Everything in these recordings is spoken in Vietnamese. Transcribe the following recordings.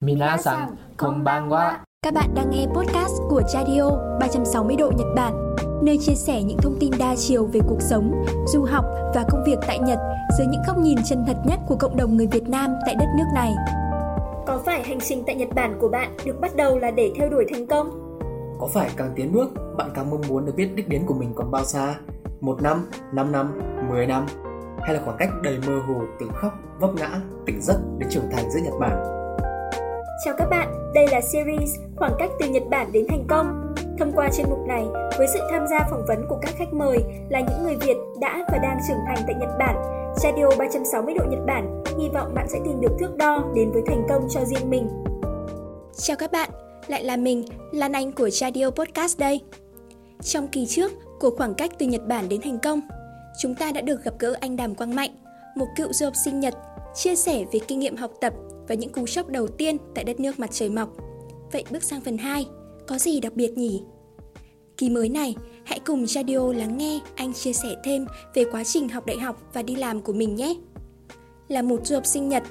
Minasan, konbanwa. Các bạn đang nghe podcast của Radio 360 độ Nhật Bản, nơi chia sẻ những thông tin đa chiều về cuộc sống, du học và công việc tại Nhật dưới những góc nhìn chân thật nhất của cộng đồng người Việt Nam tại đất nước này. Có phải hành trình tại Nhật Bản của bạn được bắt đầu là để theo đuổi thành công? Có phải càng tiến bước, bạn càng mong muốn được biết đích đến của mình còn bao xa? Một năm, năm năm, mười năm? Hay là khoảng cách đầy mơ hồ từ khóc, vấp ngã, tỉnh giấc đến trưởng thành giữa Nhật Bản? Chào các bạn, đây là series Khoảng cách từ Nhật Bản đến thành công. Thông qua chuyên mục này, với sự tham gia phỏng vấn của các khách mời là những người Việt đã và đang trưởng thành tại Nhật Bản, Radio 360 độ Nhật Bản hy vọng bạn sẽ tìm được thước đo đến với thành công cho riêng mình. Chào các bạn, lại là mình, Lan Anh của Radio Podcast đây. Trong kỳ trước của khoảng cách từ Nhật Bản đến thành công, chúng ta đã được gặp gỡ anh Đàm Quang Mạnh, một cựu du học sinh Nhật, chia sẻ về kinh nghiệm học tập và những cú sốc đầu tiên tại đất nước mặt trời mọc. Vậy bước sang phần 2, có gì đặc biệt nhỉ? Kỳ mới này, hãy cùng Radio lắng nghe anh chia sẻ thêm về quá trình học đại học và đi làm của mình nhé. Là một du học sinh Nhật,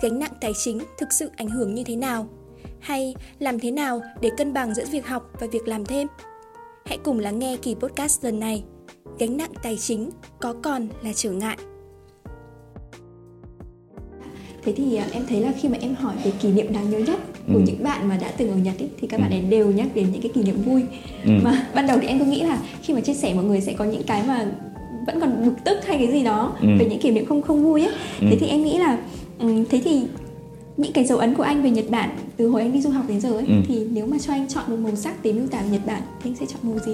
gánh nặng tài chính thực sự ảnh hưởng như thế nào? Hay làm thế nào để cân bằng giữa việc học và việc làm thêm? Hãy cùng lắng nghe kỳ podcast lần này. Gánh nặng tài chính có còn là trở ngại. Thế thì à, em thấy là khi mà em hỏi về kỷ niệm đáng nhớ nhất của Ừ. những bạn mà đã từng ở Nhật ấy, thì các bạn Ừ. ấy đều nhắc đến những cái kỷ niệm vui. Ừ. Mà ban đầu thì em cứ nghĩ là khi mà chia sẻ mọi người sẽ có những cái mà vẫn còn bực tức hay cái gì đó Ừ. về những kỷ niệm không không vui ấy. Ừ. Thế thì em nghĩ là ừm, thế thì những cái dấu ấn của anh về Nhật Bản từ hồi anh đi du học đến giờ ấy Ừ. thì nếu mà cho anh chọn một màu sắc để miêu tả về Nhật Bản thì anh sẽ chọn màu gì?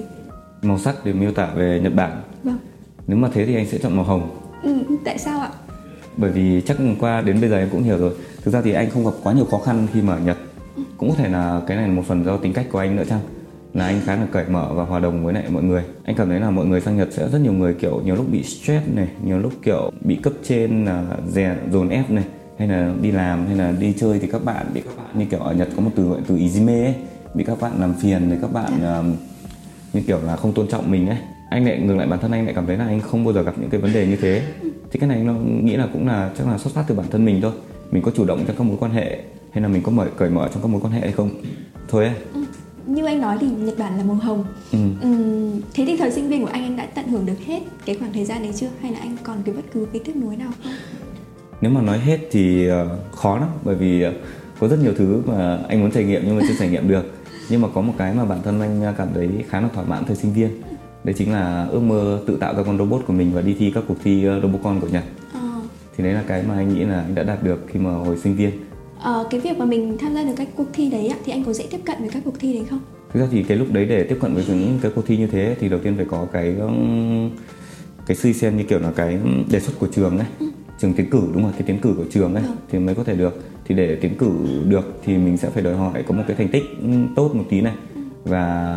màu sắc để miêu tả về Nhật Bản Vâng. nếu mà thế thì anh sẽ chọn màu hồng Ừ, tại sao ạ? Bởi vì chắc qua đến bây giờ em cũng hiểu rồi. Thực ra thì anh không gặp quá nhiều khó khăn khi mà ở Nhật. Cũng có thể là cái này là một phần do tính cách của anh nữa chăng? Là anh khá là cởi mở và hòa đồng với lại mọi người. Anh cảm thấy là mọi người sang Nhật sẽ rất nhiều người kiểu nhiều lúc bị stress này nhiều lúc kiểu bị cấp trên là dè dồn ép này hay là đi làm hay là đi chơi thì các bạn bị các bạn như kiểu ở Nhật có một từ gọi từ izime ấy bị các bạn làm phiền thì các bạn um, như kiểu là không tôn trọng mình ấy. Anh lại ngược lại bản thân anh lại cảm thấy là anh không bao giờ gặp những cái vấn đề như thế thì cái này nó nghĩ là cũng là chắc là xuất phát từ bản thân mình thôi. Mình có chủ động trong các mối quan hệ hay là mình có mở cởi mở trong các mối quan hệ hay không? Thôi ấy Như anh nói thì Nhật Bản là màu hồng. ừ. Ừm, thế thì thời sinh viên của anh anh đã tận hưởng được hết cái khoảng thời gian đấy chưa? Hay là anh còn cái bất cứ cái tiếc nuối nào không? nếu mà nói hết thì ờ, khó lắm bởi vì ờ, có rất nhiều thứ mà anh muốn trải nghiệm nhưng mà chưa trải nghiệm được. Nhưng mà có một cái mà bản thân anh cảm thấy khá là thỏa mãn thời sinh viên đấy chính là ước mơ tự tạo ra con robot của mình và đi thi các cuộc thi ờ, Robocon của Nhật. Ờ, thì đấy là cái mà anh nghĩ là anh đã đạt được khi mà hồi sinh viên. Ờ, cái việc mà mình tham gia được các cuộc thi đấy thì anh có dễ tiếp cận với các cuộc thi đấy không? thực ra thì cái lúc đấy để tiếp cận với những cái cuộc thi như thế thì đầu tiên phải có cái cái suy xem như kiểu là cái đề xuất của trường ấy trường tiến cử đúng rồi cái tiến cử của trường ấy Vâng. thì mới có thể được. Thì để tiến cử được thì mình sẽ phải đòi hỏi có một cái thành tích tốt một tí này và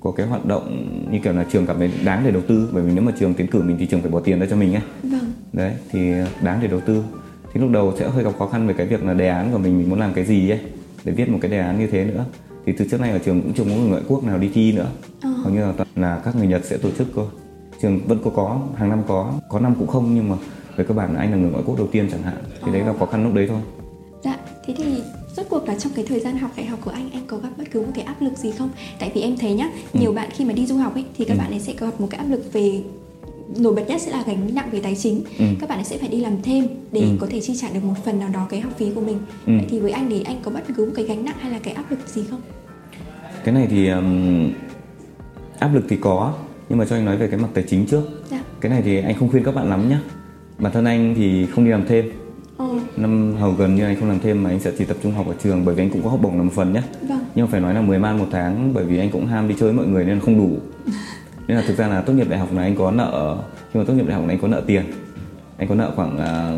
có cái hoạt động như kiểu là trường cảm thấy đáng để đầu tư bởi vì nếu mà trường tiến cử mình thì trường phải bỏ tiền ra cho mình ấy. Vâng. đấy thì đáng để đầu tư. Thì lúc đầu sẽ hơi gặp khó khăn về cái việc là đề án của mình mình muốn làm cái gì ấy để viết một cái đề án như thế nữa. Thì từ trước nay ở trường cũng chưa có người ngoại quốc nào đi thi nữa. Ờ. hầu như là toàn là các người Nhật sẽ tổ chức thôi. Trường vẫn có có hàng năm có có năm cũng không nhưng mà về cơ bản là anh là người ngoại quốc đầu tiên chẳng hạn. Thì đấy là khó khăn lúc đấy thôi. Dạ, thế thì rốt cuộc là trong cái thời gian học đại học của anh anh có gặp bất cứ một cái áp lực gì không? Tại vì em thấy nhá, nhiều bạn khi mà đi du học ấy thì các Ừ. bạn ấy sẽ gặp một cái áp lực về nổi bật nhất sẽ là gánh nặng về tài chính. Ừ. Các bạn ấy sẽ phải đi làm thêm để Ừ. có thể chi trả được một phần nào đó cái học phí của mình. Ừ. Vậy thì với anh thì anh có bất cứ một cái gánh nặng hay là cái áp lực gì không? cái này thì um, áp lực thì có nhưng mà cho anh nói về cái mặt tài chính trước Dạ. cái này thì anh không khuyên các bạn lắm nhé bản thân anh thì không đi làm thêm Ờ, năm hầu gần như anh không làm thêm mà anh sẽ chỉ tập trung học ở trường bởi vì anh cũng có học bổng là một phần nhé vâng. nhưng mà phải nói là 10 man một tháng bởi vì anh cũng ham đi chơi với mọi người nên không đủ. Nên là thực ra là tốt nghiệp đại học là anh có nợ khi mà tốt nghiệp đại học là anh có nợ tiền. Anh có nợ khoảng à,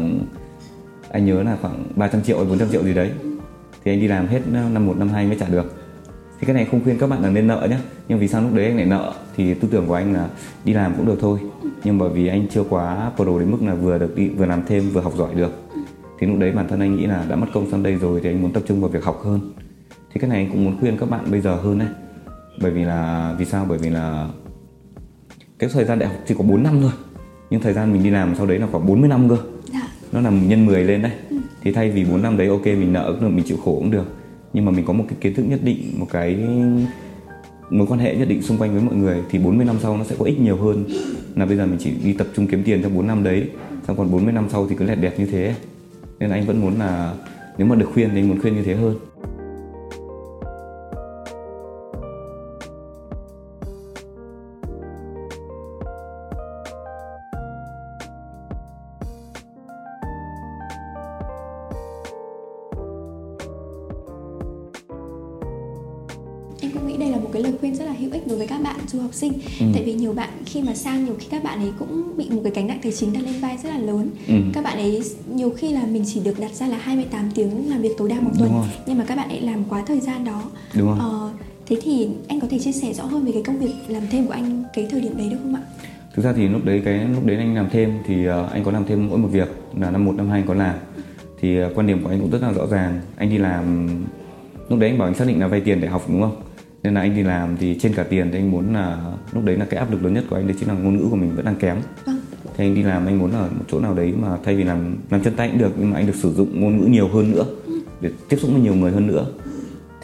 anh nhớ là khoảng 300 triệu hay 400 triệu gì đấy. Thì anh đi làm hết năm 1 năm 2 mới trả được. Thì cái này không khuyên các bạn là nên nợ nhé nhưng vì sao lúc đấy anh lại nợ? Thì tư tưởng của anh là đi làm cũng được thôi. Nhưng bởi vì anh chưa quá pro đến mức là vừa được đi vừa làm thêm vừa học giỏi được thì lúc đấy bản thân anh nghĩ là đã mất công sang đây rồi thì anh muốn tập trung vào việc học hơn. Thì cái này anh cũng muốn khuyên các bạn bây giờ hơn đấy. Bởi vì là vì sao? Bởi vì là cái thời gian đại học chỉ có 4 năm thôi. Nhưng thời gian mình đi làm sau đấy là khoảng 40 năm cơ. Dạ. nó là nhân 10 lên đấy. Thì thay vì 4 năm đấy ok mình nợ cũng được mình chịu khổ cũng được. Nhưng mà mình có một cái kiến thức nhất định một cái mối quan hệ nhất định xung quanh với mọi người thì 40 năm sau nó sẽ có ích nhiều hơn. Là bây giờ mình chỉ đi tập trung kiếm tiền trong 4 năm đấy. Xong còn 40 năm sau thì cứ lẹt đẹt như thế nên anh vẫn muốn là nếu mà được khuyên thì anh muốn khuyên như thế hơn. Em cũng nghĩ đây là một cái lời khuyên rất là hữu ích đối với các bạn du học sinh. Ừ. tại vì nhiều bạn khi mà sang nhiều khi các bạn ấy cũng bị một cái gánh nặng tài chính đặt lên vai rất là lớn. Ừ. các bạn ấy nhiều khi là mình chỉ được đặt ra là 28 tiếng làm việc tối đa một tuần nhưng mà các bạn ấy làm quá thời gian đó. Đúng Ờ, thế thì anh có thể chia sẻ rõ hơn về cái công việc làm thêm của anh cái thời điểm đấy được không ạ? thực ra thì lúc đấy cái lúc đấy anh làm thêm thì ờ, anh có làm thêm mỗi một việc là năm một năm hai anh có làm. Thì ờ, quan điểm của anh cũng rất là rõ ràng. Anh đi làm lúc đấy anh bảo anh xác định là vay tiền để học đúng không nên là anh đi làm thì trên cả tiền thì anh muốn là lúc đấy là cái áp lực lớn nhất của anh đấy chính là ngôn ngữ của mình vẫn đang kém. Vâng. thì anh đi làm anh muốn ở một chỗ nào đấy mà thay vì làm làm chân tay cũng được nhưng mà anh được sử dụng ngôn ngữ nhiều hơn nữa để tiếp xúc với nhiều người hơn nữa.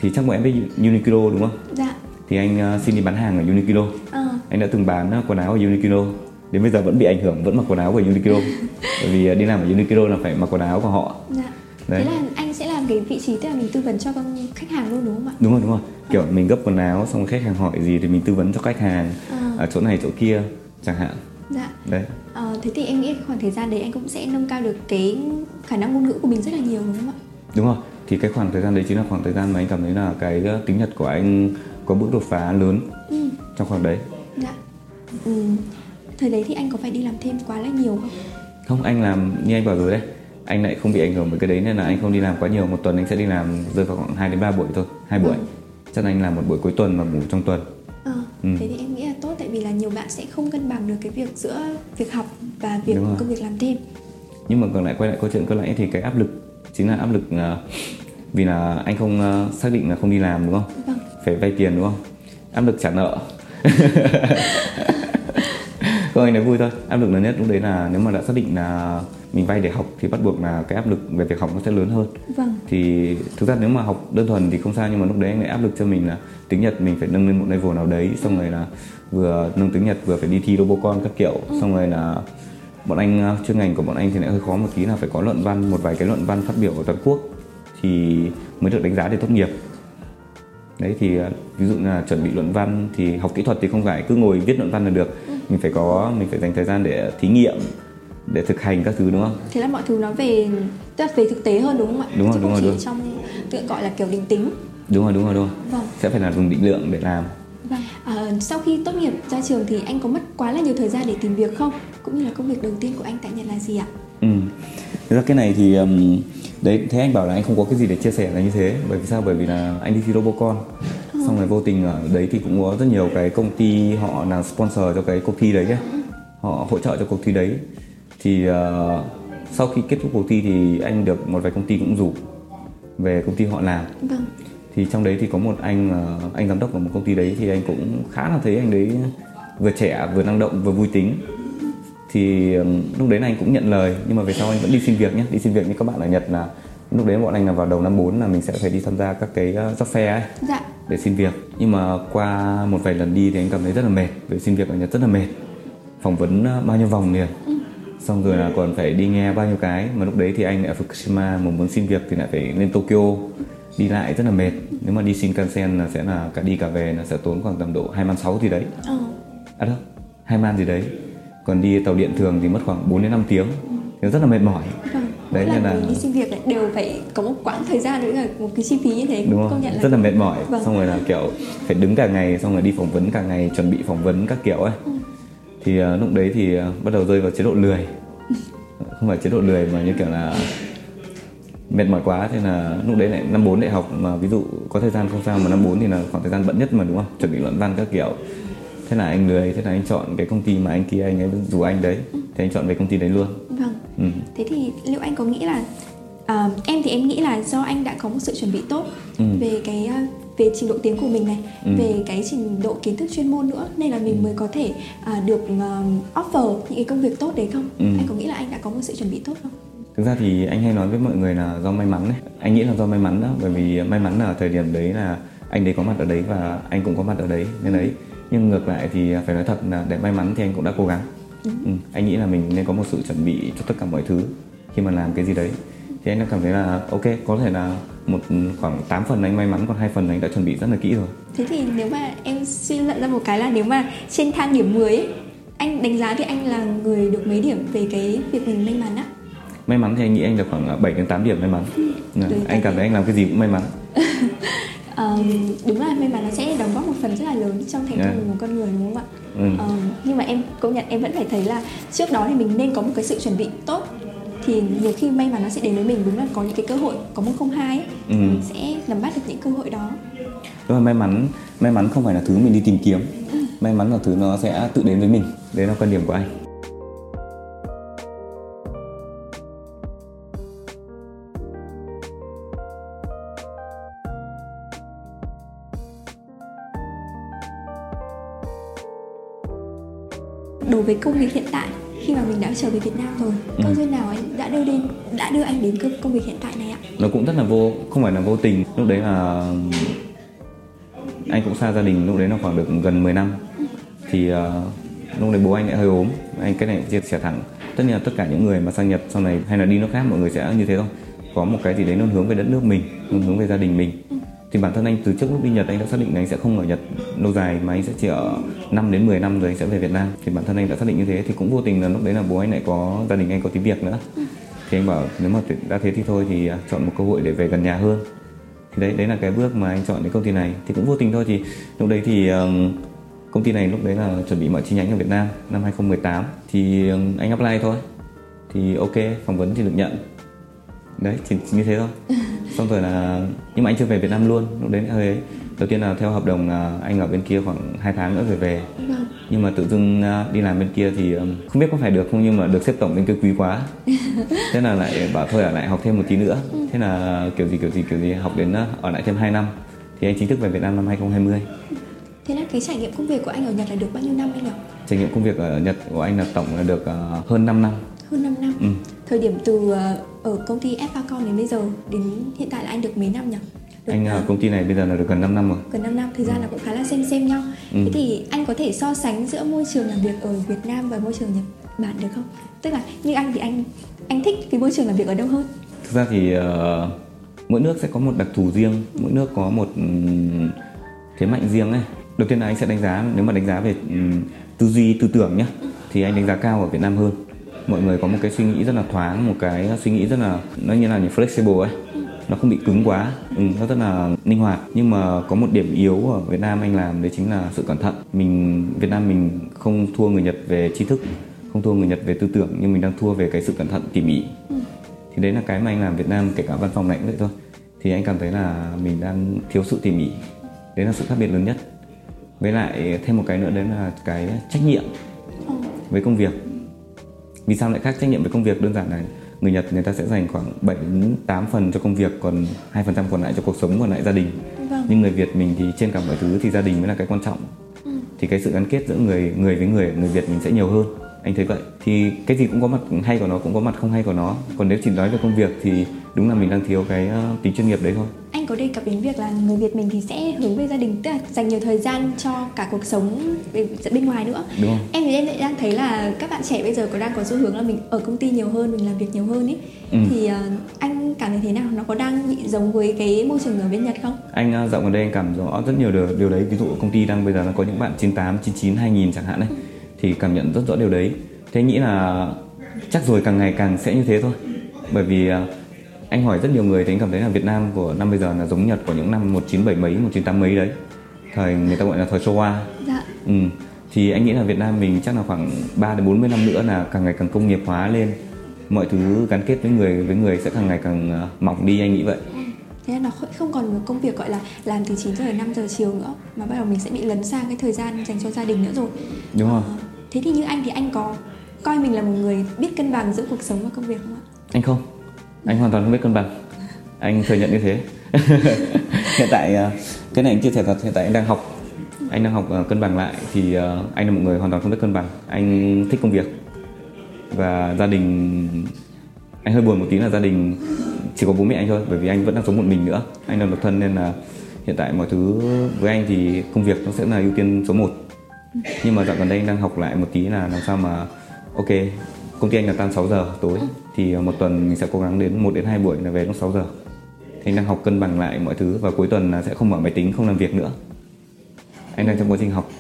Thì chắc bọn em biết Uniqlo đúng không? Dạ. thì anh ờ, xin đi bán hàng ở Uniqlo. Ờ, anh đã từng bán ờ, quần áo ở Uniqlo. Đến bây giờ vẫn bị ảnh hưởng vẫn mặc quần áo của Uniqlo. Bởi vì đi làm ở Uniqlo là phải mặc quần áo của họ. Dạ. Đấy. Thế là cái vị trí tức là mình tư vấn cho con khách hàng luôn đúng không ạ? đúng rồi đúng rồi kiểu mình gấp quần áo xong khách hàng hỏi gì thì mình tư vấn cho khách hàng À. ở chỗ này chỗ kia chẳng hạn Dạ. đấy Ờ, thế thì em nghĩ khoảng thời gian đấy anh cũng sẽ nâng cao được cái khả năng ngôn ngữ của mình rất là nhiều đúng không ạ? đúng rồi thì cái khoảng thời gian đấy chính là khoảng thời gian mà anh cảm thấy là cái ờ, tính nhật của anh có bước đột phá lớn Ừ. trong khoảng đấy Dạ. Ừ. Thời đấy thì anh có phải đi làm thêm quá là nhiều không? không anh làm như anh bảo rồi đấy anh lại không bị ảnh hưởng bởi cái đấy nên là anh không đi làm quá nhiều một tuần anh sẽ đi làm rơi vào khoảng 2 đến 3 buổi thôi hai buổi Ừ. chắc là anh làm một buổi cuối tuần và ngủ trong tuần Ờ, Ừ. thế thì em nghĩ là tốt tại vì là nhiều bạn sẽ không cân bằng được cái việc giữa việc học và việc công việc làm thêm. nhưng mà còn lại quay lại câu chuyện cơ nãy thì cái áp lực chính là áp lực ờ, vì là anh không ờ, xác định là không đi làm đúng không Vâng. phải vay tiền đúng không áp lực trả nợ không anh nói vui thôi. Áp lực lớn nhất lúc đấy là nếu mà đã xác định là mình vay để học thì bắt buộc là cái áp lực về việc học nó sẽ lớn hơn. Vâng. thì thực ra nếu mà học đơn thuần thì không sao nhưng mà lúc đấy anh lại áp lực cho mình là tiếng Nhật mình phải nâng lên một level nào đấy xong rồi là vừa nâng tiếng Nhật vừa phải đi thi Robocon các kiểu. Xong rồi là bọn anh ờ, chuyên ngành của bọn anh thì lại hơi khó một tí là phải có luận văn một vài cái luận văn phát biểu ở toàn quốc thì mới được đánh giá để tốt nghiệp. Đấy thì ờ, ví dụ là chuẩn bị luận văn thì học kỹ thuật thì không phải cứ ngồi viết luận văn là được mình phải có mình phải dành thời gian để thí nghiệm để thực hành các thứ đúng không Thế là mọi thứ nó về tức là về thực tế hơn đúng không ạ? Đúng rồi, Chứ đúng không rồi, chỉ đúng. trong tự gọi là kiểu định tính. đúng rồi đúng rồi đúng rồi Vâng. sẽ phải là dùng định lượng để làm Vâng. À, sau khi tốt nghiệp ra trường thì anh có mất quá là nhiều thời gian để tìm việc không? Cũng như là công việc đầu tiên của anh tại Nhật là gì ạ? Ừ. Thực ra cái này thì um, đấy thế anh bảo là anh không có cái gì để chia sẻ là như thế bởi vì sao bởi vì là anh đi thi Robocon xong rồi vô tình ở đấy thì cũng có rất nhiều cái công ty họ là sponsor cho cái cuộc thi đấy ấy. họ hỗ trợ cho cuộc thi đấy thì uh, sau khi kết thúc cuộc thi thì anh được một vài công ty cũng rủ về công ty họ làm Vâng. thì trong đấy thì có một anh ờ, anh giám đốc của một công ty đấy thì anh cũng khá là thấy anh đấy vừa trẻ vừa năng động vừa vui tính thì ừm, lúc đấy là anh cũng nhận lời nhưng mà về sau anh vẫn đi xin việc nhé đi xin việc như các bạn ở Nhật là lúc đấy bọn anh là vào đầu năm 4 là mình sẽ phải đi tham gia các cái ờ, job fair ấy. Dạ. để xin việc. Nhưng mà qua một vài lần đi thì anh cảm thấy rất là mệt vì xin việc ở Nhật rất là mệt. Phỏng vấn ờ, bao nhiêu vòng liền. Xong rồi là còn phải đi nghe bao nhiêu cái. Mà lúc đấy thì anh ở Fukushima mà muốn xin việc thì lại phải lên Tokyo. Đi lại rất là mệt. Nếu mà đi Shinkansen là sẽ là cả đi cả về là sẽ tốn khoảng tầm độ hai man sáu gì đấy. Ờ. à đâu hai man gì đấy. Còn đi tàu điện thường thì mất khoảng 4 đến 5 tiếng. Thì rất là mệt mỏi. Vâng. Đấy, Mỗi nên là- đi xin việc lại đều phải có một quãng thời gian nữa là một cái chi phí như thế đúng công nhận là rất là mệt mỏi Vâng. xong rồi là kiểu phải đứng cả ngày xong rồi đi phỏng vấn cả ngày chuẩn bị phỏng vấn các kiểu ấy Ừ. thì ờ, lúc đấy thì ờ, bắt đầu rơi vào chế độ lười không phải chế độ lười mà như kiểu là mệt mỏi quá thế là lúc đấy lại năm bốn đại học mà ví dụ có thời gian không sao mà năm bốn thì là khoảng thời gian bận nhất mà đúng không chuẩn bị luận văn các kiểu thế là anh lười thế là anh chọn cái công ty mà anh kia anh ấy rủ anh đấy thì anh chọn về công ty đấy luôn. Ừ. Thế thì liệu anh có nghĩ là à, em thì em nghĩ là do anh đã có một sự chuẩn bị tốt Ừ. về cái à, về trình độ tiếng của mình này, Ừ. về cái trình độ kiến thức chuyên môn nữa nên là mình mới có thể à, được à, offer những cái công việc tốt đấy không? Ừ. Anh có nghĩ là anh đã có một sự chuẩn bị tốt không? thực ra thì anh hay nói với mọi người là do may mắn đấy anh nghĩ là do may mắn đó bởi vì may mắn là thời điểm đấy là anh đấy có mặt ở đấy và anh cũng có mặt ở đấy nên đấy nhưng ngược lại thì phải nói thật là để may mắn thì anh cũng đã cố gắng ừ. anh nghĩ là mình nên có một sự chuẩn bị cho tất cả mọi thứ khi mà làm cái gì đấy thì anh đã cảm thấy là ok có thể là một khoảng 8 phần anh may mắn còn hai phần anh đã chuẩn bị rất là kỹ rồi thế thì nếu mà em suy luận ra một cái là nếu mà trên thang điểm 10 ấy, anh đánh giá thì anh là người được mấy điểm về cái việc mình may mắn á may mắn thì anh nghĩ anh được khoảng 7 đến 8 điểm may mắn ừ. anh cảm thấy anh làm cái gì cũng may mắn um, đúng là may mắn nó sẽ đóng góp một phần rất là lớn trong thành công yeah. của một con người đúng không ạ ừ. um, nhưng mà em công nhận em vẫn phải thấy là trước đó thì mình nên có một cái sự chuẩn bị tốt thì nhiều khi may mắn nó sẽ đến với mình đúng là có những cái cơ hội có một không hai ừ. mình sẽ nắm bắt được những cơ hội đó đúng là may mắn may mắn không phải là thứ mình đi tìm kiếm ừ. may mắn là thứ nó sẽ tự đến với mình đấy là quan điểm của anh đối với công việc hiện tại khi mà mình đã trở về Việt Nam rồi ừ. duyên nào anh đã đưa đến đã đưa anh đến công việc hiện tại này ạ? Nó cũng rất là vô không phải là vô tình. Lúc đấy là anh cũng xa gia đình lúc đấy nó khoảng được gần 10 năm. Ừ. thì uh, lúc đấy bố anh lại hơi ốm anh cái này chia sẻ thẳng. Tất nhiên là tất cả những người mà sang Nhật sau này hay là đi nước khác mọi người sẽ như thế thôi có một cái gì đấy nó hướng về đất nước mình hướng về gia đình mình. Ừ thì bản thân anh từ trước lúc đi Nhật anh đã xác định là anh sẽ không ở Nhật lâu dài mà anh sẽ chỉ ở 5 đến 10 năm rồi anh sẽ về Việt Nam. Thì bản thân anh đã xác định như thế thì cũng vô tình là lúc đấy là bố anh lại có gia đình anh có tí việc nữa. Thì anh bảo nếu mà đã thế thì thôi thì à, chọn một cơ hội để về gần nhà hơn. Thì đấy đấy là cái bước mà anh chọn đến công ty này. Thì cũng vô tình thôi thì lúc đấy thì công ty này lúc đấy là chuẩn bị mở chi nhánh ở Việt Nam năm 2018 thì anh apply thôi. Thì ok, phỏng vấn thì được nhận đấy chỉ, chỉ như thế thôi xong rồi là nhưng mà anh chưa về Việt Nam luôn lúc đấy hơi ấy đầu tiên là theo hợp đồng là anh ở bên kia khoảng 2 tháng nữa rồi về vâng. nhưng mà tự dưng à, đi làm bên kia thì không biết có phải được không nhưng mà được xếp tổng bên kia quý quá thế là lại bảo thôi ở lại học thêm một tí nữa ừ. thế là kiểu gì kiểu gì kiểu gì học đến à, ở lại thêm 2 năm thì anh chính thức về Việt Nam năm 2020 Thế là cái trải nghiệm công việc của anh ở Nhật là được bao nhiêu năm anh nhỉ? Trải nghiệm công việc ở Nhật của anh là tổng là được uh, hơn 5 năm Hơn 5 năm? Ừ. Thời điểm từ ở công ty Fpacon đến bây giờ đến hiện tại là anh được mấy năm nhỉ? Được anh ở công ty này bây giờ là được gần 5 năm rồi. Gần 5 năm, thời gian ừ. là cũng khá là xem xem nhau. Ừ. Thế thì anh có thể so sánh giữa môi trường làm việc ở Việt Nam và môi trường Nhật Bản được không? Tức là như anh thì anh anh thích cái môi trường làm việc ở đâu hơn? Thực ra thì uh, mỗi nước sẽ có một đặc thù riêng, mỗi nước có một um, thế mạnh riêng ấy. Đầu tiên là anh sẽ đánh giá nếu mà đánh giá về um, tư duy tư tưởng nhá, ừ. thì anh đánh giá cao ở Việt Nam hơn mọi người có một cái suy nghĩ rất là thoáng một cái suy nghĩ rất là nó như là flexible ấy. Nó không bị cứng quá. Ừ, nó rất là linh hoạt. Nhưng mà có một điểm yếu ở Việt Nam anh làm đấy chính là sự cẩn thận. Mình Việt Nam mình không thua người Nhật về tri thức không thua người Nhật về tư tưởng nhưng mình đang thua về cái sự cẩn thận tỉ mỉ. Thì đấy là cái mà anh làm Việt Nam kể cả văn phòng này cũng vậy thôi. Thì anh cảm thấy là mình đang thiếu sự tỉ mỉ. Đấy là sự khác biệt lớn nhất. Với lại thêm một cái nữa đấy là cái trách nhiệm với công việc vì sao lại khác trách nhiệm với công việc đơn giản là người Nhật người ta sẽ dành khoảng 7 đến 8 phần cho công việc còn 2% còn lại cho cuộc sống còn lại gia đình. Vâng. Nhưng người Việt mình thì trên cả mọi thứ thì gia đình mới là cái quan trọng. Ừ. Thì cái sự gắn kết giữa người người với người người Việt mình sẽ nhiều hơn. Anh thấy vậy. Thì cái gì cũng có mặt hay của nó cũng có mặt không hay của nó. Còn nếu chỉ nói về công việc thì đúng là mình đang thiếu cái uh, tính chuyên nghiệp đấy thôi. Anh có đề cập đến việc là người Việt mình thì sẽ hướng về gia đình tức là dành nhiều thời gian cho cả cuộc sống bên ngoài nữa. Đúng em thì em lại đang thấy là các bạn trẻ bây giờ có đang có xu hướng là mình ở công ty nhiều hơn mình làm việc nhiều hơn ấy. Ừ. thì uh, anh cảm thấy thế nào? Nó có đang bị giống với cái môi trường ở bên Nhật không? Anh uh, dạo gần đây anh cảm rõ rất nhiều điều, điều đấy. Ví dụ công ty đang bây giờ nó có những bạn 98 99 2000 chẳng hạn đấy ừ. thì cảm nhận rất rõ điều đấy. Thế nghĩ là chắc rồi càng ngày càng sẽ như thế thôi. Bởi vì uh, anh hỏi rất nhiều người thì anh cảm thấy là Việt Nam của năm bây giờ là giống Nhật của những năm 1970 mấy 1980 mấy đấy. Thời người ta gọi là thời Showa. Dạ. ừ. thì anh nghĩ là Việt Nam mình chắc là khoảng 3 đến 40 năm nữa là càng ngày càng công nghiệp hóa lên. Mọi thứ gắn kết với người với người sẽ càng ngày càng ờ, mỏng đi anh nghĩ vậy. Ừ. thế là nó không còn một công việc gọi là làm từ 9 giờ đến 5 giờ chiều nữa mà bắt đầu mình sẽ bị lấn sang cái thời gian dành cho gia đình nữa rồi. Đúng không à, thế thì như anh thì anh có coi mình là một người biết cân bằng giữa cuộc sống và công việc không ạ? Anh không anh hoàn toàn không biết cân bằng. Anh thừa nhận như thế. Hiện tại ờ, cái này anh chia sẻ thật hiện tại anh đang học. Anh đang học ờ, cân bằng lại thì ờ, anh là một người hoàn toàn không biết cân bằng. Anh thích công việc và gia đình anh hơi buồn một tí là gia đình chỉ có bố mẹ anh thôi bởi vì anh vẫn đang sống một mình nữa. Anh là độc thân nên là hiện tại mọi thứ với anh thì công việc nó sẽ là ưu tiên số 1 nhưng mà dạo gần đây anh đang học lại một tí là làm sao mà ok công ty anh là tan 6 giờ tối thì ờ, một tuần mình sẽ cố gắng đến 1 đến 2 buổi là về lúc 6 giờ. Thì anh đang học cân bằng lại mọi thứ và cuối tuần là sẽ không mở máy tính, không làm việc nữa. Anh đang trong quá trình học.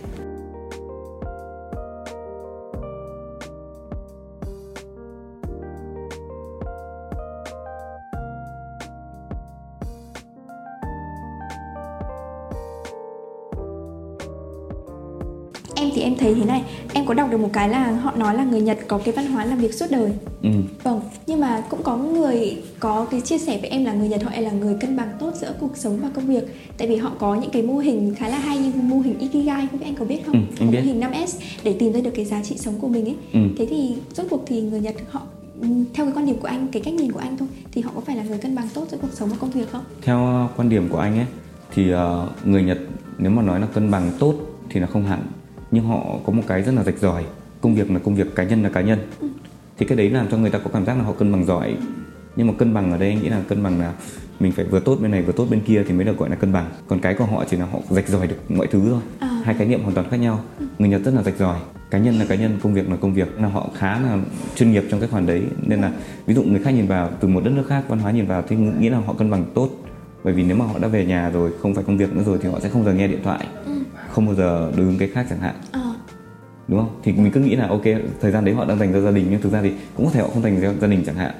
Có đọc được một cái là họ nói là người nhật có cái văn hóa làm việc suốt đời. Ừ. vâng nhưng mà cũng có người có cái chia sẻ với em là người nhật họ là người cân bằng tốt giữa cuộc sống và công việc. Tại vì họ có những cái mô hình khá là hay như mô hình ikigai không biết anh có biết không? Ừ, mô hình 5S để tìm ra được cái giá trị sống của mình ấy. Ừ. thế thì rốt cuộc thì người nhật họ ừ, theo cái quan điểm của anh cái cách nhìn của anh thôi thì họ có phải là người cân bằng tốt giữa cuộc sống và công việc không? Theo quan điểm của anh ấy thì ờ, người Nhật nếu mà nói là cân bằng tốt thì là không hẳn nhưng họ có một cái rất là rạch ròi. Công việc là công việc cá nhân là cá nhân. Thì cái đấy làm cho người ta có cảm giác là họ cân bằng giỏi. Nhưng mà cân bằng ở đây anh nghĩ là cân bằng là mình phải vừa tốt bên này vừa tốt bên kia thì mới được gọi là cân bằng. Còn cái của họ chỉ là họ rạch ròi được mọi thứ thôi. À. hai khái niệm hoàn toàn khác nhau. Người Nhật rất là rạch ròi. Cá nhân là cá nhân công việc là công việc. Là họ khá là chuyên nghiệp trong cái khoản đấy. Nên là ví dụ người khác nhìn vào từ một đất nước khác văn hóa nhìn vào thì nghĩ là họ cân bằng tốt. Bởi vì nếu mà họ đã về nhà rồi không phải công việc nữa rồi thì họ sẽ không giờ nghe điện thoại không bao giờ đối ứng cái khác chẳng hạn. Ờ. Đúng không? Thì mình cứ nghĩ là ok thời gian đấy họ đang dành cho gia đình nhưng thực ra thì cũng có thể họ không dành cho gia đình chẳng hạn.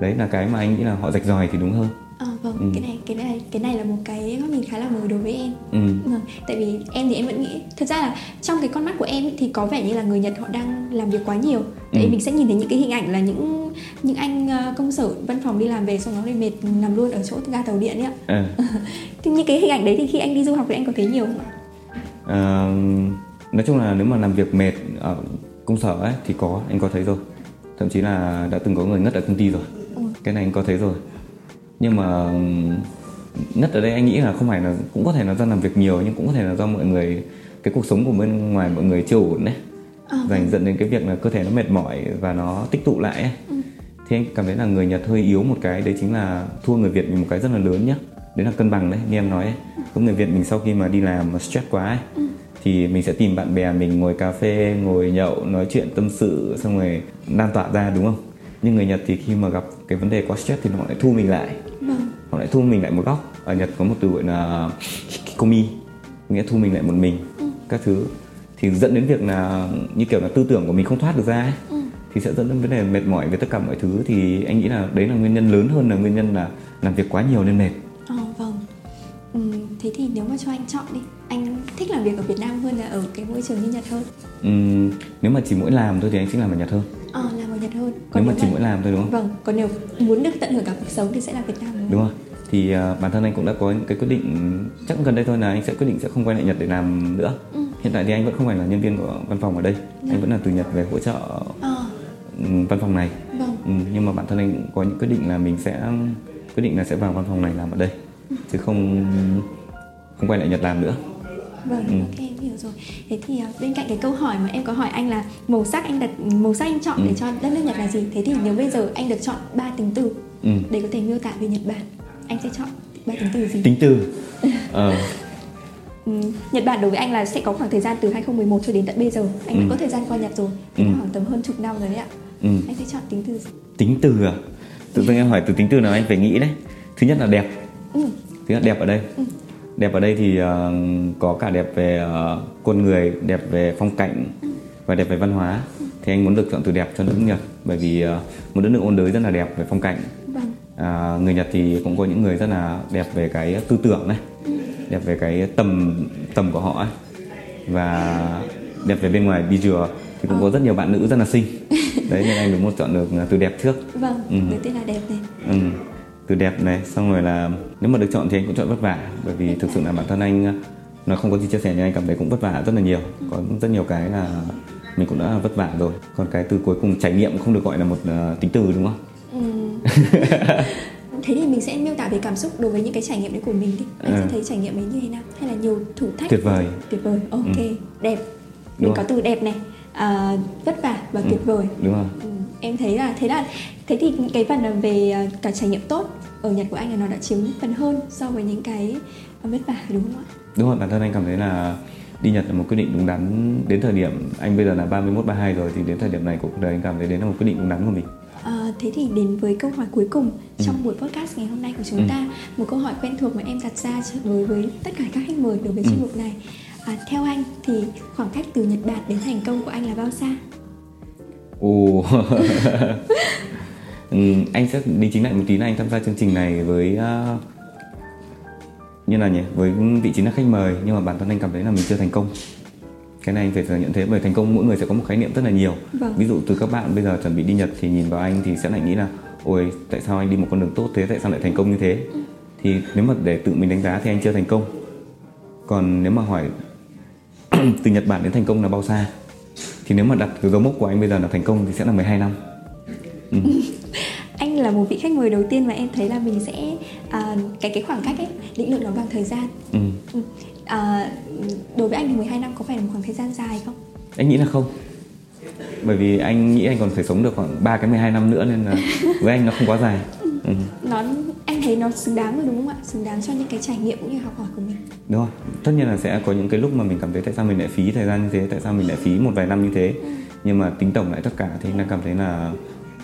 Đấy là cái mà anh nghĩ là họ rạch ròi thì đúng hơn. Ờ vâng Ừ. cái này cái này cái này là một cái góc nhìn khá là mới đối với em. Ừ. Vâng, tại vì em thì em vẫn nghĩ thực ra là trong cái con mắt của em thì có vẻ như là người Nhật họ đang làm việc quá nhiều. Tại Ừ. mình sẽ nhìn thấy những cái hình ảnh là những những anh ờ, công sở văn phòng đi làm về xong nó lại mệt nằm luôn ở chỗ ga tàu điện ấy ạ. Thì những cái hình ảnh đấy thì khi anh đi du học thì anh có thấy nhiều không ạ? Ờ, nói chung là nếu mà làm việc mệt ở công sở ấy thì có anh có thấy rồi thậm chí là đã từng có người ngất ở công ty rồi Ừ. cái này anh có thấy rồi nhưng mà ngất ở đây anh nghĩ là không phải là cũng có thể là do làm việc nhiều nhưng cũng có thể là do mọi người cái cuộc sống của bên ngoài mọi người chưa ổn đấy Ờ, dành dẫn đến cái việc là cơ thể nó mệt mỏi và nó tích tụ lại ấy. Ừ. thì anh cảm thấy là người Nhật hơi yếu một cái đấy chính là thua người Việt một cái rất là lớn nhá đấy là cân bằng đấy như em nói ấy. Có người Việt mình sau khi mà đi làm mà stress quá ấy, Ừ. thì mình sẽ tìm bạn bè mình ngồi cà phê ngồi nhậu nói chuyện tâm sự xong rồi lan tỏa ra đúng không? Nhưng người Nhật thì khi mà gặp cái vấn đề quá stress thì họ lại thu mình lại. Vâng. Họ lại thu mình lại một góc. Ở Nhật có một từ gọi là hikikomi nghĩa thu mình lại một mình các thứ. Thì dẫn đến việc là như kiểu là tư tưởng của mình không thoát được ra ấy. thì sẽ dẫn đến vấn đề mệt mỏi về tất cả mọi thứ. Thì anh nghĩ là đấy là nguyên nhân lớn hơn là nguyên nhân là làm việc quá nhiều nên mệt mà cho anh chọn đi. Anh thích làm việc ở Việt Nam hơn là ở cái môi trường như Nhật hơn. Ừm, nếu mà chỉ mỗi làm thôi thì anh sẽ làm ở Nhật hơn. Ờ làm ở Nhật hơn. Nếu mà chỉ mỗi làm thôi đúng không? Vâng còn nếu muốn được tận hưởng cả cuộc sống thì sẽ là Việt Nam đúng không? đúng không thì à, bản thân anh cũng đã có những cái quyết định chắc gần đây thôi là anh sẽ quyết định sẽ không quay lại Nhật để làm nữa. Ừ. hiện tại thì anh vẫn không phải là nhân viên của văn phòng ở đây. Anh vẫn là từ Nhật về hỗ trợ ừm, văn phòng này. Vâng. Ừ, nhưng mà bản thân anh cũng có những quyết định là mình sẽ quyết định là sẽ vào văn phòng này làm ở đây. Chứ không không quay lại Nhật làm nữa Vâng, Ừ. ok em hiểu rồi. Thế thì à, bên cạnh cái câu hỏi mà em có hỏi anh là màu sắc anh đặt màu sắc anh chọn Ừ. để cho đất nước Nhật là gì? Thế thì nếu bây giờ anh được chọn ba tính từ ừ. để có thể miêu tả về Nhật Bản, anh sẽ chọn ba tính từ gì? tính từ ờ, Ừ, Nhật Bản đối với anh là sẽ có khoảng thời gian từ 2011 cho đến tận bây giờ. Anh Ừ. đã có thời gian qua Nhật rồi, thì Ừ. khoảng tầm hơn chục năm rồi đấy ạ. ừ. Anh sẽ chọn tính từ gì? tính từ à tự dưng em hỏi từ tính từ nào anh phải nghĩ đấy thứ nhất là đẹp Ừ. thứ nhất đẹp ở đây Ừ. đẹp ở đây thì ờ, có cả đẹp về ờ, con người đẹp về phong cảnh và đẹp về văn hóa thì anh muốn được chọn từ đẹp cho nước Nhật bởi vì ờ, một đất nước ôn đới rất là đẹp về phong cảnh Vâng. à, người Nhật thì cũng có những người rất là đẹp về cái tư tưởng này đẹp về cái tầm tầm của họ ấy và đẹp về bên ngoài visual thì cũng có rất nhiều bạn nữ rất là xinh đấy nên anh đúng một chọn được từ đẹp trước Vâng, Ừ. đầu tiên là đẹp này. ừ. Từ đẹp này xong rồi là nếu mà được chọn thì anh cũng chọn vất vả bởi vì thực sự là bản thân anh nó không có gì chia sẻ nhưng anh cảm thấy cũng vất vả rất là nhiều có rất nhiều cái là mình cũng đã vất vả rồi còn cái từ cuối cùng trải nghiệm không được gọi là một ờ, tính từ đúng không Ừ. Thế thì mình sẽ miêu tả về cảm xúc đối với những cái trải nghiệm đấy của mình đi. Anh Ừ. sẽ thấy trải nghiệm ấy như thế nào? Hay là nhiều thử thách? tuyệt vời tuyệt vời ok đẹp mình Đúng có rồi. từ đẹp này à, vất vả và tuyệt vời đúng không ừ. Em thấy là thế là thế thì cái phần về ờ, cả trải nghiệm tốt ở Nhật của anh là nó đã chiếm phần hơn so với những cái vất vả đúng không ạ? Đúng rồi, bản thân anh cảm thấy là đi Nhật là một quyết định đúng đắn đến thời điểm anh bây giờ là 31 32 rồi thì đến thời điểm này của cuộc đời anh cảm thấy đến là một quyết định đúng đắn của mình. À, thế thì đến với câu hỏi cuối cùng ừ. trong buổi podcast ngày hôm nay của chúng ừ. ta một câu hỏi quen thuộc mà em đặt ra đối với tất cả các khách mời đối với ừ. chuyên mục này à, theo anh thì khoảng cách từ Nhật Bản đến thành công của anh là bao xa? Ồ, ừ, anh sẽ đi chính lại một tí là anh tham gia chương trình này với uh, như là nhỉ? Với vị trí là khách mời nhưng mà bản thân anh cảm thấy là mình chưa thành công. Cái này anh phải thừa nhận thế bởi thành công mỗi người sẽ có một khái niệm rất là nhiều. Vâng. ví dụ từ các bạn bây giờ chuẩn bị đi nhật thì nhìn vào anh thì sẽ lại nghĩ là ôi tại sao anh đi một con đường tốt thế? Tại sao lại thành công như thế? Ừ. thì nếu mà để tự mình đánh giá thì anh chưa thành công. Còn nếu mà hỏi từ Nhật Bản đến thành công là bao xa thì nếu mà đặt cái dấu mốc của anh bây giờ là thành công thì sẽ là 12 năm ừ. anh là một vị khách mời đầu tiên mà em thấy là mình sẽ à, cái cái khoảng cách ấy định lượng nó bằng thời gian ừ. ừ. À, đối với anh thì 12 năm có phải là một khoảng thời gian dài không anh nghĩ là không bởi vì anh nghĩ anh còn phải sống được khoảng 3 cái 12 năm nữa nên là với anh nó không quá dài ừ. nó anh thấy nó xứng đáng rồi đúng không ạ xứng đáng cho những cái trải nghiệm cũng như học hỏi của mình đúng rồi tất nhiên là sẽ có những cái lúc mà mình cảm thấy tại sao mình lại phí thời gian như thế tại sao mình lại phí một vài năm như thế ừ. nhưng mà tính tổng lại tất cả thì anh cảm thấy là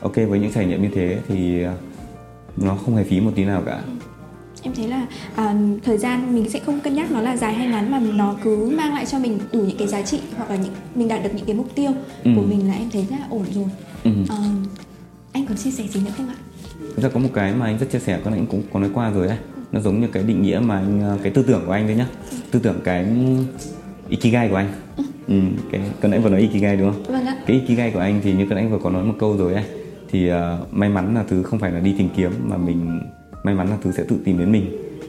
ok với những trải nghiệm như thế thì nó không hề phí một tí nào cả ừ em thấy là à, thời gian mình sẽ không cân nhắc nó là dài hay ngắn mà nó cứ mang lại cho mình đủ những cái giá trị hoặc là những mình đạt được những cái mục tiêu ừ. của mình là em thấy rất là ổn rồi ừ. à, anh còn chia sẻ gì nữa không ạ Thực ra có một cái mà anh rất chia sẻ con anh cũng có nói qua rồi ấy nó giống như cái định nghĩa mà anh à, cái tư tưởng của anh đấy nhá. Tư tưởng cái ikigai của anh. Ừ. ừ cái cần anh vừa nói ikigai đúng không? Vâng ạ. cái ikigai của anh thì như cần anh vừa có nói một câu rồi ấy thì uh, may mắn là thứ không phải là đi tìm kiếm mà mình may mắn là thứ sẽ tự tìm đến mình.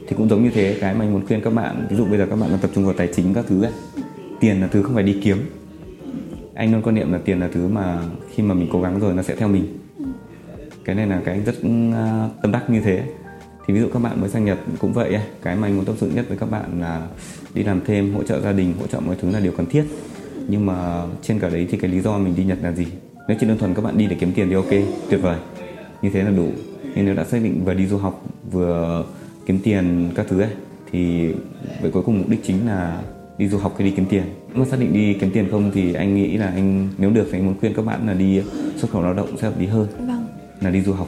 Thì cũng giống như thế cái mà anh muốn khuyên các bạn ví dụ bây giờ các bạn đang tập trung vào tài chính các thứ ấy tiền là thứ không phải đi kiếm. Anh luôn quan niệm là tiền là thứ mà khi mà mình cố gắng rồi nó sẽ theo mình cái này là cái rất à, tâm đắc như thế. Thì ví dụ các bạn mới sang Nhật cũng vậy cái mà anh muốn tâm sự nhất với các bạn là đi làm thêm, hỗ trợ gia đình, hỗ trợ mọi thứ là điều cần thiết. Nhưng mà trên cả đấy thì cái lý do mình đi Nhật là gì? Nếu chỉ đơn thuần các bạn đi để kiếm tiền thì ok, tuyệt vời. Như thế là đủ. Nhưng nếu đã xác định vừa đi du học, vừa kiếm tiền các thứ ấy, thì vậy cuối cùng mục đích chính là đi du học hay đi kiếm tiền. Nếu mà xác định đi kiếm tiền không thì anh nghĩ là anh, nếu được thì anh muốn khuyên các bạn là đi xuất khẩu lao động sẽ hợp lý hơn. vâng là đi du học.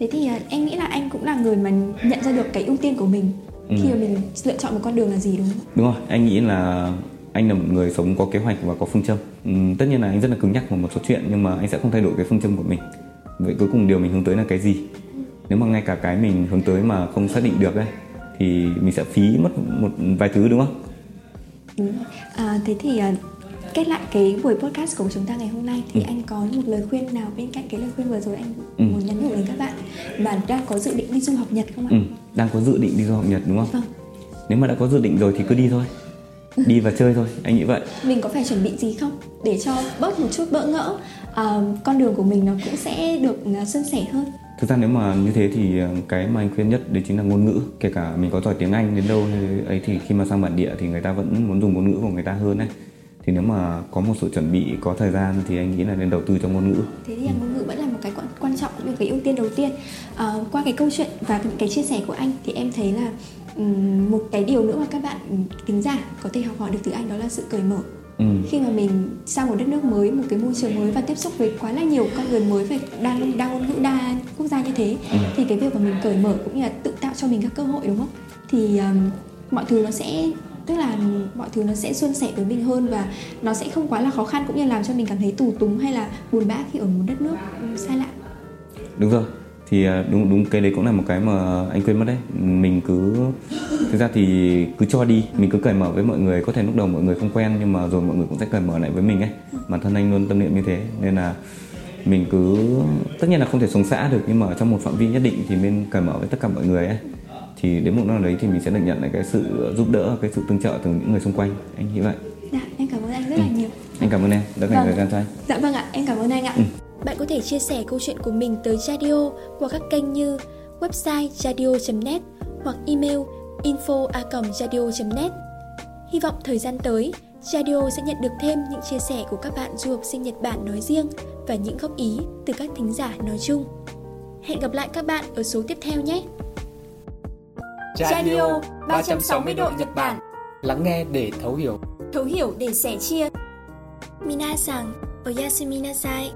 Thế thì à, em nghĩ là anh cũng là người mà nhận ra được cái ưu tiên của mình ừ. khi mà mình lựa chọn một con đường là gì đúng không? Đúng rồi anh nghĩ là anh là một người sống có kế hoạch và có phương châm. Ừ, tất nhiên là anh rất là cứng nhắc vào một số chuyện nhưng mà anh sẽ không thay đổi cái phương châm của mình. Vậy cuối cùng điều mình hướng tới là cái gì? Nếu mà ngay cả cái mình hướng tới mà không xác định được ấy thì mình sẽ phí mất một vài thứ đúng không? Đúng à, thế thì à, kết lại cái buổi podcast của chúng ta ngày hôm nay thì ừ. anh có một lời khuyên nào bên cạnh cái lời khuyên vừa rồi anh ừ. muốn nhắn nhủ đến các bạn mà đang có dự định đi du học Nhật không ạ? Ừ, đang có dự định đi du học Nhật đúng không? Vâng. Nếu mà đã có dự định rồi thì cứ đi thôi đi và chơi thôi anh nghĩ vậy mình có phải chuẩn bị gì không để cho bớt một chút bỡ ngỡ à, con đường của mình nó cũng sẽ được à, suôn sẻ hơn thực ra nếu mà như thế thì à, cái mà anh khuyên nhất đấy chính là ngôn ngữ kể cả mình có giỏi tiếng anh đến đâu ấy thì khi mà sang bản địa thì người ta vẫn muốn dùng ngôn ngữ của người ta hơn đấy thì nếu mà có một sự chuẩn bị có thời gian thì anh nghĩ là nên đầu tư cho ngôn ngữ thế thì là ngôn ngữ vẫn là một cái quan, quan trọng cũng là cái ưu tiên đầu tiên à, qua cái câu chuyện và cái chia sẻ của anh thì em thấy là một cái điều nữa mà các bạn tính giả có thể học hỏi được từ anh đó là sự cởi mở Ừ. khi mà mình sang một đất nước mới một cái môi trường mới và tiếp xúc với quá là nhiều con người mới về đa đa ngôn ngữ đa quốc gia như thế ừ. thì cái việc mà mình cởi mở cũng như là tự tạo cho mình các cơ hội đúng không thì um, mọi thứ nó sẽ tức là mọi thứ nó sẽ suôn sẻ với mình hơn và nó sẽ không quá là khó khăn cũng như làm cho mình cảm thấy tù túng hay là buồn bã khi ở một đất nước xa lạ. Đúng rồi. Thì à, đúng đúng, cái đấy cũng là một cái mà anh quên mất đấy. Mình cứ, thực ra thì cứ cho đi. Mình cứ cởi mở với mọi người. Có thể lúc đầu mọi người không quen nhưng mà rồi mọi người cũng sẽ cởi mở lại với mình ấy. Bản thân anh luôn tâm niệm như thế. Nên là mình cứ, tất nhiên là không thể sống xã được nhưng mà trong một phạm vi nhất định thì nên cởi mở với tất cả mọi người ấy thì đến một lúc nào đấy thì mình sẽ được nhận lại cái sự giúp đỡ cái sự tương trợ từ những người xung quanh anh nghĩ vậy dạ em cảm ơn anh rất ừ. là nhiều anh cảm ơn em đã dành thời vâng. gian cho anh dạ vâng ạ em cảm ơn anh ạ ừ. bạn có thể chia sẻ câu chuyện của mình tới radio qua các kênh như website radio.net hoặc email info net Hy vọng thời gian tới, Radio sẽ nhận được thêm những chia sẻ của các bạn du học sinh Nhật Bản nói riêng và những góp ý từ các thính giả nói chung. Hẹn gặp lại các bạn ở số tiếp theo nhé! Radio 360 độ Nhật Bản. Lắng nghe để thấu hiểu. Thấu hiểu để sẻ chia. Minasan, oyasumi nasai.